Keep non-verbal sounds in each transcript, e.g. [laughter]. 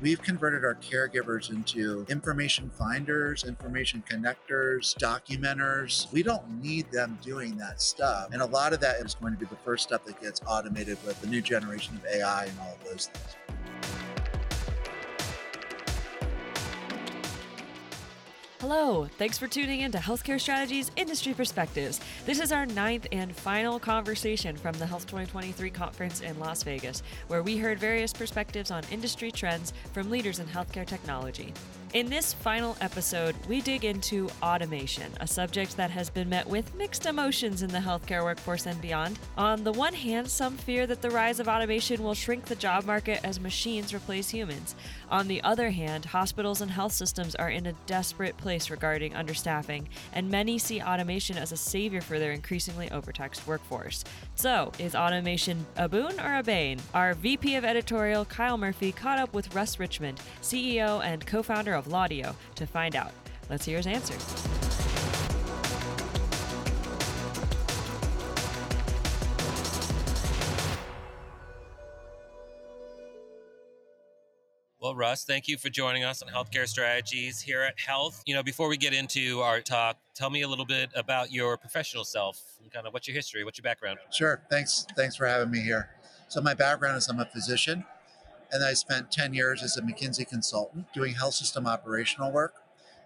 we've converted our caregivers into information finders, information connectors, documenters. We don't need them doing that stuff. And a lot of that is going to be the first step that gets automated with the new generation of AI and all of those things. Hello, thanks for tuning in to Healthcare Strategies Industry Perspectives. This is our ninth and final conversation from the Health 2023 conference in Las Vegas, where we heard various perspectives on industry trends from leaders in healthcare technology. In this final episode, we dig into automation, a subject that has been met with mixed emotions in the healthcare workforce and beyond. On the one hand, some fear that the rise of automation will shrink the job market as machines replace humans. On the other hand, hospitals and health systems are in a desperate place regarding understaffing, and many see automation as a savior for their increasingly overtaxed workforce. So, is automation a boon or a bane? Our VP of Editorial, Kyle Murphy, caught up with Russ Richmond, CEO and co founder of Laudio, to find out. Let's hear his answer. Well, Russ, thank you for joining us on Healthcare Strategies here at Health. You know, before we get into our talk, tell me a little bit about your professional self and kind of what's your history, what's your background? Sure. Thanks. Thanks for having me here. So my background is I'm a physician, and I spent 10 years as a McKinsey consultant doing health system operational work.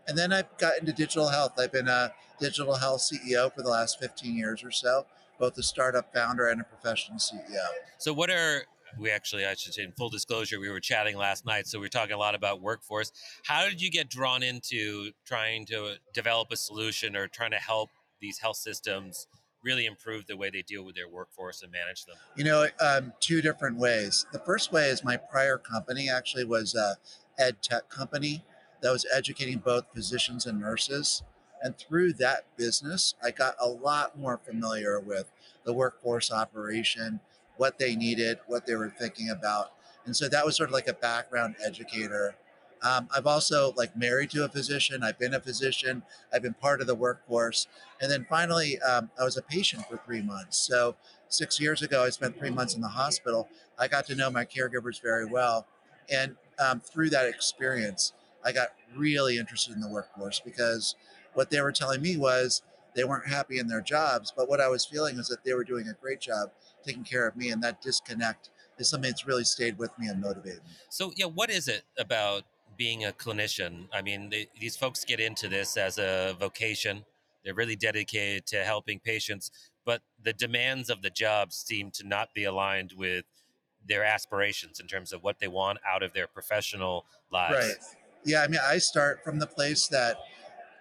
And then I got into digital health. I've been a digital health CEO for the last 15 years or so, both a startup founder and a professional CEO. So, what are we actually, I should say, in full disclosure, we were chatting last night, so we are talking a lot about workforce. How did you get drawn into trying to develop a solution or trying to help these health systems really improve the way they deal with their workforce and manage them? You know, um, two different ways. The first way is my prior company actually was a ed tech company that was educating both physicians and nurses. And through that business, I got a lot more familiar with the workforce operation what they needed, what they were thinking about. And so that was sort of like a background educator. Um, I've also like married to a physician. I've been a physician. I've been part of the workforce. And then finally, um, I was a patient for three months. So six years ago, I spent three months in the hospital. I got to know my caregivers very well. And um, through that experience, I got really interested in the workforce because what they were telling me was they weren't happy in their jobs. But what I was feeling was that they were doing a great job taking care of me, and that disconnect is something that's really stayed with me and motivated me. So, yeah, what is it about being a clinician? I mean, they, these folks get into this as a vocation. They're really dedicated to helping patients, but the demands of the job seem to not be aligned with their aspirations in terms of what they want out of their professional lives. Right. Yeah, I mean, I start from the place that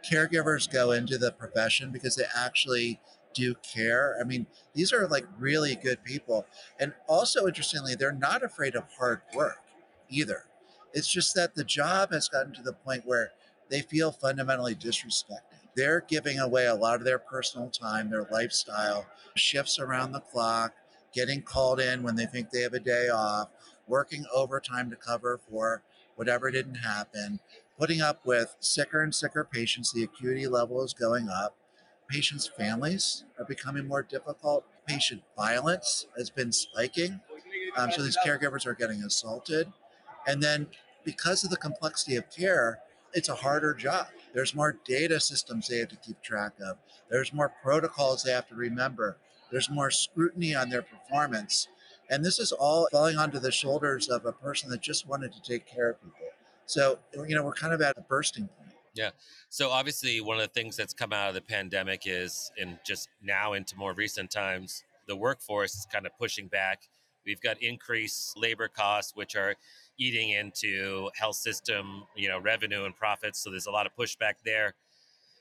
caregivers go into the profession because they actually do care. I mean, these are like really good people. And also, interestingly, they're not afraid of hard work either. It's just that the job has gotten to the point where they feel fundamentally disrespected. They're giving away a lot of their personal time, their lifestyle, shifts around the clock, getting called in when they think they have a day off, working overtime to cover for whatever didn't happen, putting up with sicker and sicker patients. The acuity level is going up patients' families are becoming more difficult. Patient violence has been spiking. Um, so these caregivers are getting assaulted. And then because of the complexity of care, it's a harder job. There's more data systems they have to keep track of. There's more protocols they have to remember. There's more scrutiny on their performance. And this is all falling onto the shoulders of a person that just wanted to take care of people. So, you know, we're kind of at a bursting point. Yeah. So obviously, one of the things that's come out of the pandemic is, and just now into more recent times, the workforce is kind of pushing back. We've got increased labor costs, which are eating into health system, you know, revenue and profits. So there's a lot of pushback there.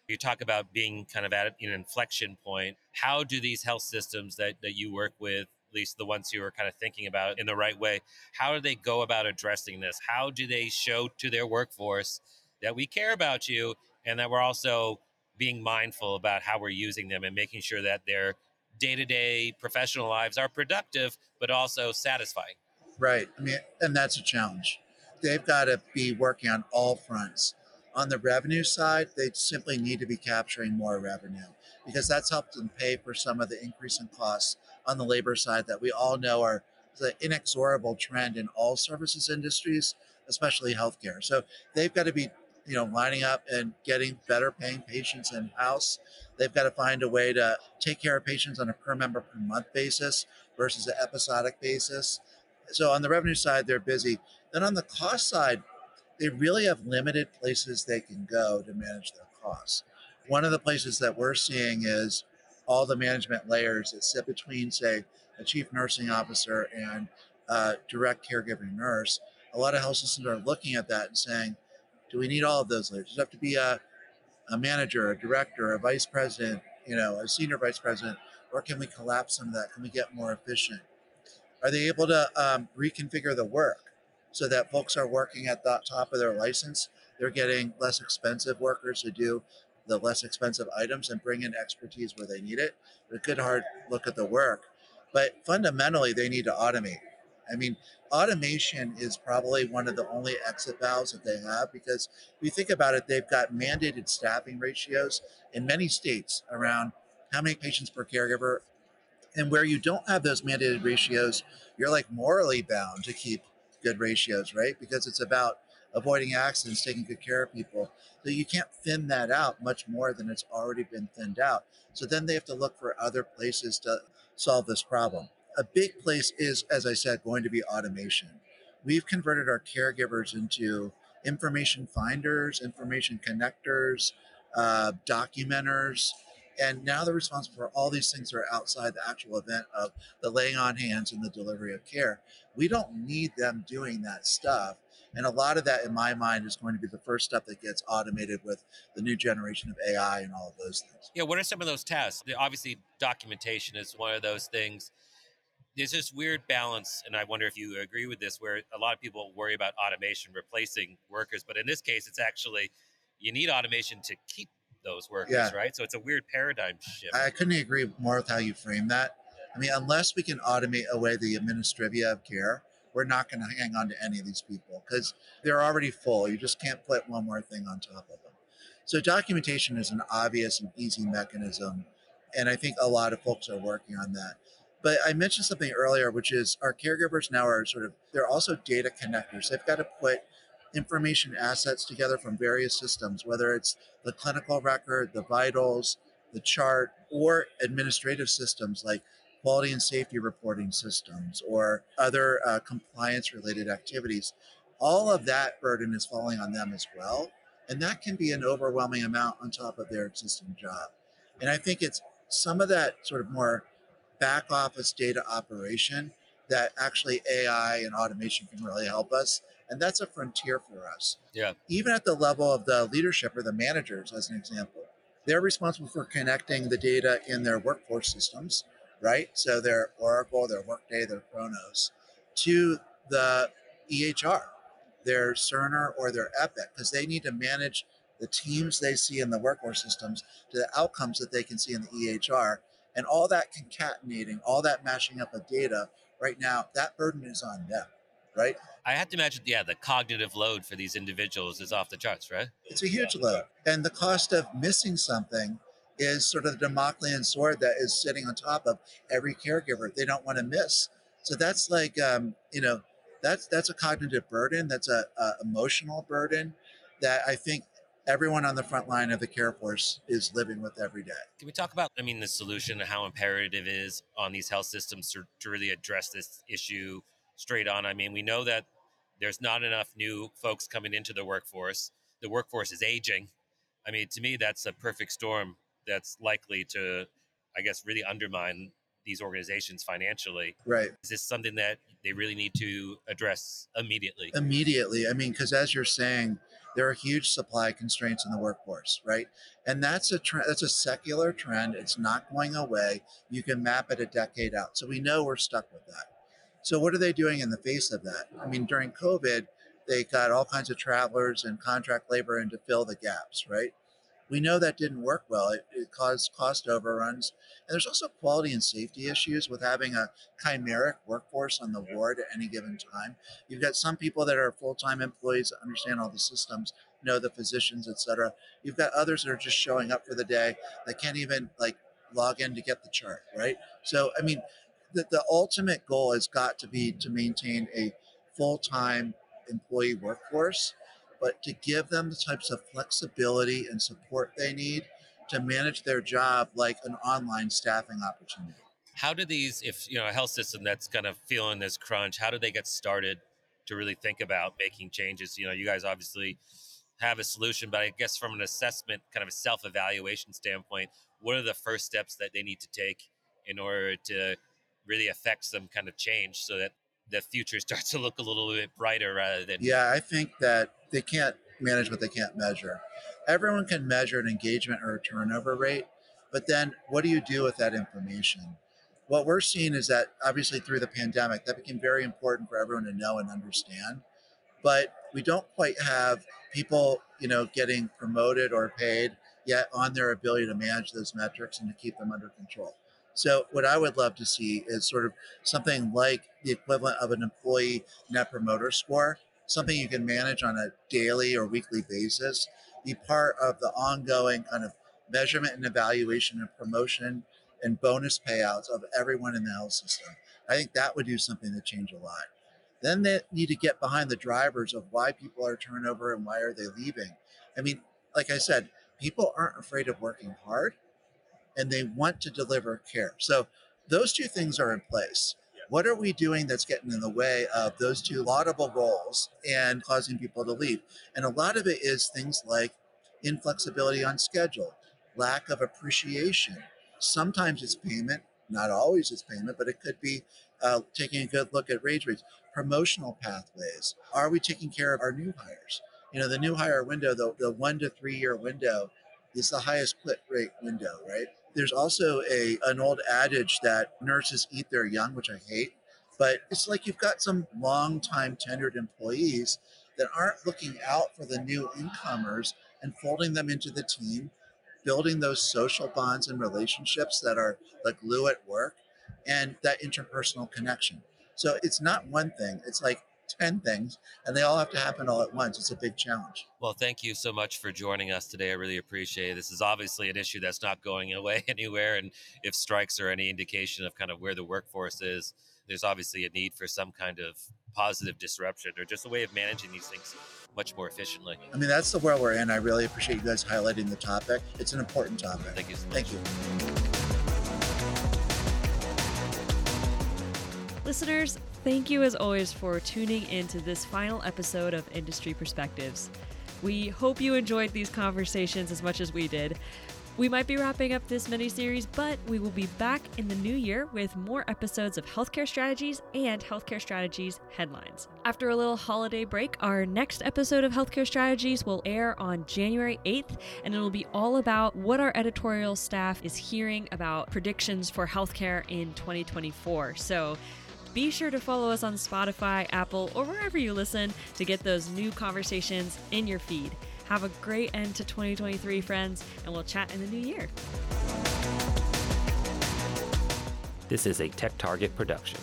You talk about being kind of at an inflection point. How do these health systems that, that you work with, at least the ones who are kind of thinking about in the right way, how do they go about addressing this? How do they show to their workforce that we care about you and that we're also being mindful about how we're using them and making sure that their day-to-day professional lives are productive but also satisfying. Right. I mean and that's a challenge. They've got to be working on all fronts. On the revenue side they simply need to be capturing more revenue because that's helped them pay for some of the increase in costs on the labor side that we all know are the inexorable trend in all services industries especially healthcare. So they've got to be, you know, lining up and getting better paying patients in house. They've got to find a way to take care of patients on a per member per month basis versus an episodic basis. So on the revenue side, they're busy. Then on the cost side, they really have limited places they can go to manage their costs. One of the places that we're seeing is all the management layers that sit between, say, a chief nursing officer and a direct caregiving nurse. A lot of health systems are looking at that and saying, do we need all of those layers? Does it have to be a, a manager, a director, a vice president, you know, a senior vice president, or can we collapse some of that? Can we get more efficient? Are they able to um, reconfigure the work so that folks are working at the top of their license? They're getting less expensive workers to do the less expensive items and bring in expertise where they need it. A good hard look at the work. But fundamentally, they need to automate. I mean, automation is probably one of the only exit valves that they have because if you think about it, they've got mandated staffing ratios in many states around how many patients per caregiver. And where you don't have those mandated ratios, you're like morally bound to keep good ratios, right? Because it's about avoiding accidents, taking good care of people. So you can't thin that out much more than it's already been thinned out. So then they have to look for other places to solve this problem. A big place is, as I said, going to be automation. We've converted our caregivers into information finders, information connectors, uh, documenters, and now they're responsible for all these things that are outside the actual event of the laying on hands and the delivery of care. We don't need them doing that stuff. And a lot of that, in my mind, is going to be the first step that gets automated with the new generation of AI and all of those things. Yeah, what are some of those tasks? Obviously, documentation is one of those things. There's this weird balance, and I wonder if you agree with this, where a lot of people worry about automation replacing workers, but in this case, it's actually you need automation to keep those workers, Yeah. right? So it's a weird paradigm shift. I couldn't agree more with how you frame that. I mean, unless we can automate away the administrivia of care, we're not going to hang on to any of these people because they're already full. You just can't put one more thing on top of them. So documentation is an obvious and easy mechanism, and I think a lot of folks are working on that. But I mentioned something earlier, which is our caregivers now are sort of they're also data connectors. They've got to put information assets together from various systems, whether it's the clinical record, the vitals, the chart, or administrative systems like quality and safety reporting systems or other uh, compliance related activities. All of that burden is falling on them as well. And that can be an overwhelming amount on top of their existing job. And I think it's some of that sort of more back office data operation that actually AI and automation can really help us. And that's a frontier for us. Yeah. Even at the level of the leadership or the managers, as an example, they're responsible for connecting the data in their workforce systems, right? So their Oracle, their Workday, their Kronos, to the EHR, their Cerner or their Epic, because they need to manage the teams they see in the workforce systems to the outcomes that they can see in the EHR. And all that concatenating, all that mashing up of data right now, that burden is on them, right? I have to imagine, yeah, the cognitive load for these individuals is off the charts, right? It's a huge load. And the cost of missing something is sort of the Damoclean sword that is sitting on top of every caregiver. They don't want to miss. So that's like, um, you know, that's that's a cognitive burden. That's a, a emotional burden that I think everyone on the front line of the care force is living with every day. Can we talk about, I mean, the solution and how imperative it is on these health systems to, to really address this issue straight on? I mean, we know that there's not enough new folks coming into the workforce. The workforce is aging. I mean, to me, that's a perfect storm that's likely to, I guess, really undermine these organizations financially. Right. Is this something that they really need to address immediately? Immediately. I mean, because as you're saying, there are huge supply constraints in the workforce, right? And that's a trend. That's a secular trend. It's not going away. You can map it a decade out. So we know we're stuck with that. So what are they doing in the face of that? I mean, during COVID, they got all kinds of travelers and contract labor in to fill the gaps, right? We know that didn't work well. It, it caused cost overruns. And there's also quality and safety issues with having a chimeric workforce on the ward at any given time. You've got some people that are full-time employees that understand all the systems, know the physicians, et cetera. You've got others that are just showing up for the day that can't even like log in to get the chart, right? So, I mean, the, the ultimate goal has got to be to maintain a full-time employee workforce, but to give them the types of flexibility and support they need to manage their job like an online staffing opportunity. How do these, if you know, a health system that's kind of feeling this crunch, how do they get started to really think about making changes? You know, you guys obviously have a solution, but I guess from an assessment, kind of a self evaluation standpoint, what are the first steps that they need to take in order to really affect some kind of change so that the future [laughs] starts to look a little bit brighter rather than. Yeah, I think that they can't manage what they can't measure. Everyone can measure an engagement or a turnover rate, but then what do you do with that information? What we're seeing is that obviously through the pandemic, that became very important for everyone to know and understand. But we don't quite have people, you know, getting promoted or paid yet on their ability to manage those metrics and to keep them under control. So, what I would love to see is sort of something like the equivalent of an employee net promoter score, something you can manage on a daily or weekly basis, be part of the ongoing kind of measurement and evaluation and promotion and bonus payouts of everyone in the health system. I think that would do something to change a lot. Then they need to get behind the drivers of why people are turnover and why are they leaving. I mean, like I said, people aren't afraid of working hard and they want to deliver care. So those two things are in place. What are we doing that's getting in the way of those two laudable roles and causing people to leave? And a lot of it is things like inflexibility on schedule, lack of appreciation. Sometimes it's payment, not always it's payment, but it could be uh, taking a good look at wage rates, promotional pathways. Are we taking care of our new hires? You know, the new hire window, the, the one to three year window is the highest quit rate window, right? There's also a an old adage that nurses eat their young, which I hate, but it's like you've got some long time tenured employees that aren't looking out for the new incomers and folding them into the team, building those social bonds and relationships that are the glue at work and that interpersonal connection. So it's not one thing, it's like 10 things and they all have to happen all at once. It's a big challenge. Well, thank you so much for joining us today. I really appreciate it. This is obviously an issue that's not going [laughs] away anywhere. And if strikes are any indication of kind of where the workforce is, there's obviously a need for some kind of positive disruption or just a way of managing these things much more efficiently. I mean, that's the world we're in. I really appreciate you guys highlighting the topic. It's an important topic. Thank you so Thank you. Listeners, thank you as always for tuning into this final episode of Industry Perspectives. We hope you enjoyed these conversations as much as we did. We might be wrapping up this mini series, but we will be back in the new year with more episodes of healthcare strategies and healthcare strategies headlines. After a little holiday break, our next episode of Healthcare Strategies will air on January 8th, and it'll be all about what our editorial staff is hearing about predictions for healthcare in 2024. So, be sure to follow us on Spotify, Apple, or wherever you listen to get those new conversations in your feed. Have a great end to 2023, friends, and we'll chat in the new year. This is a Tech Target production.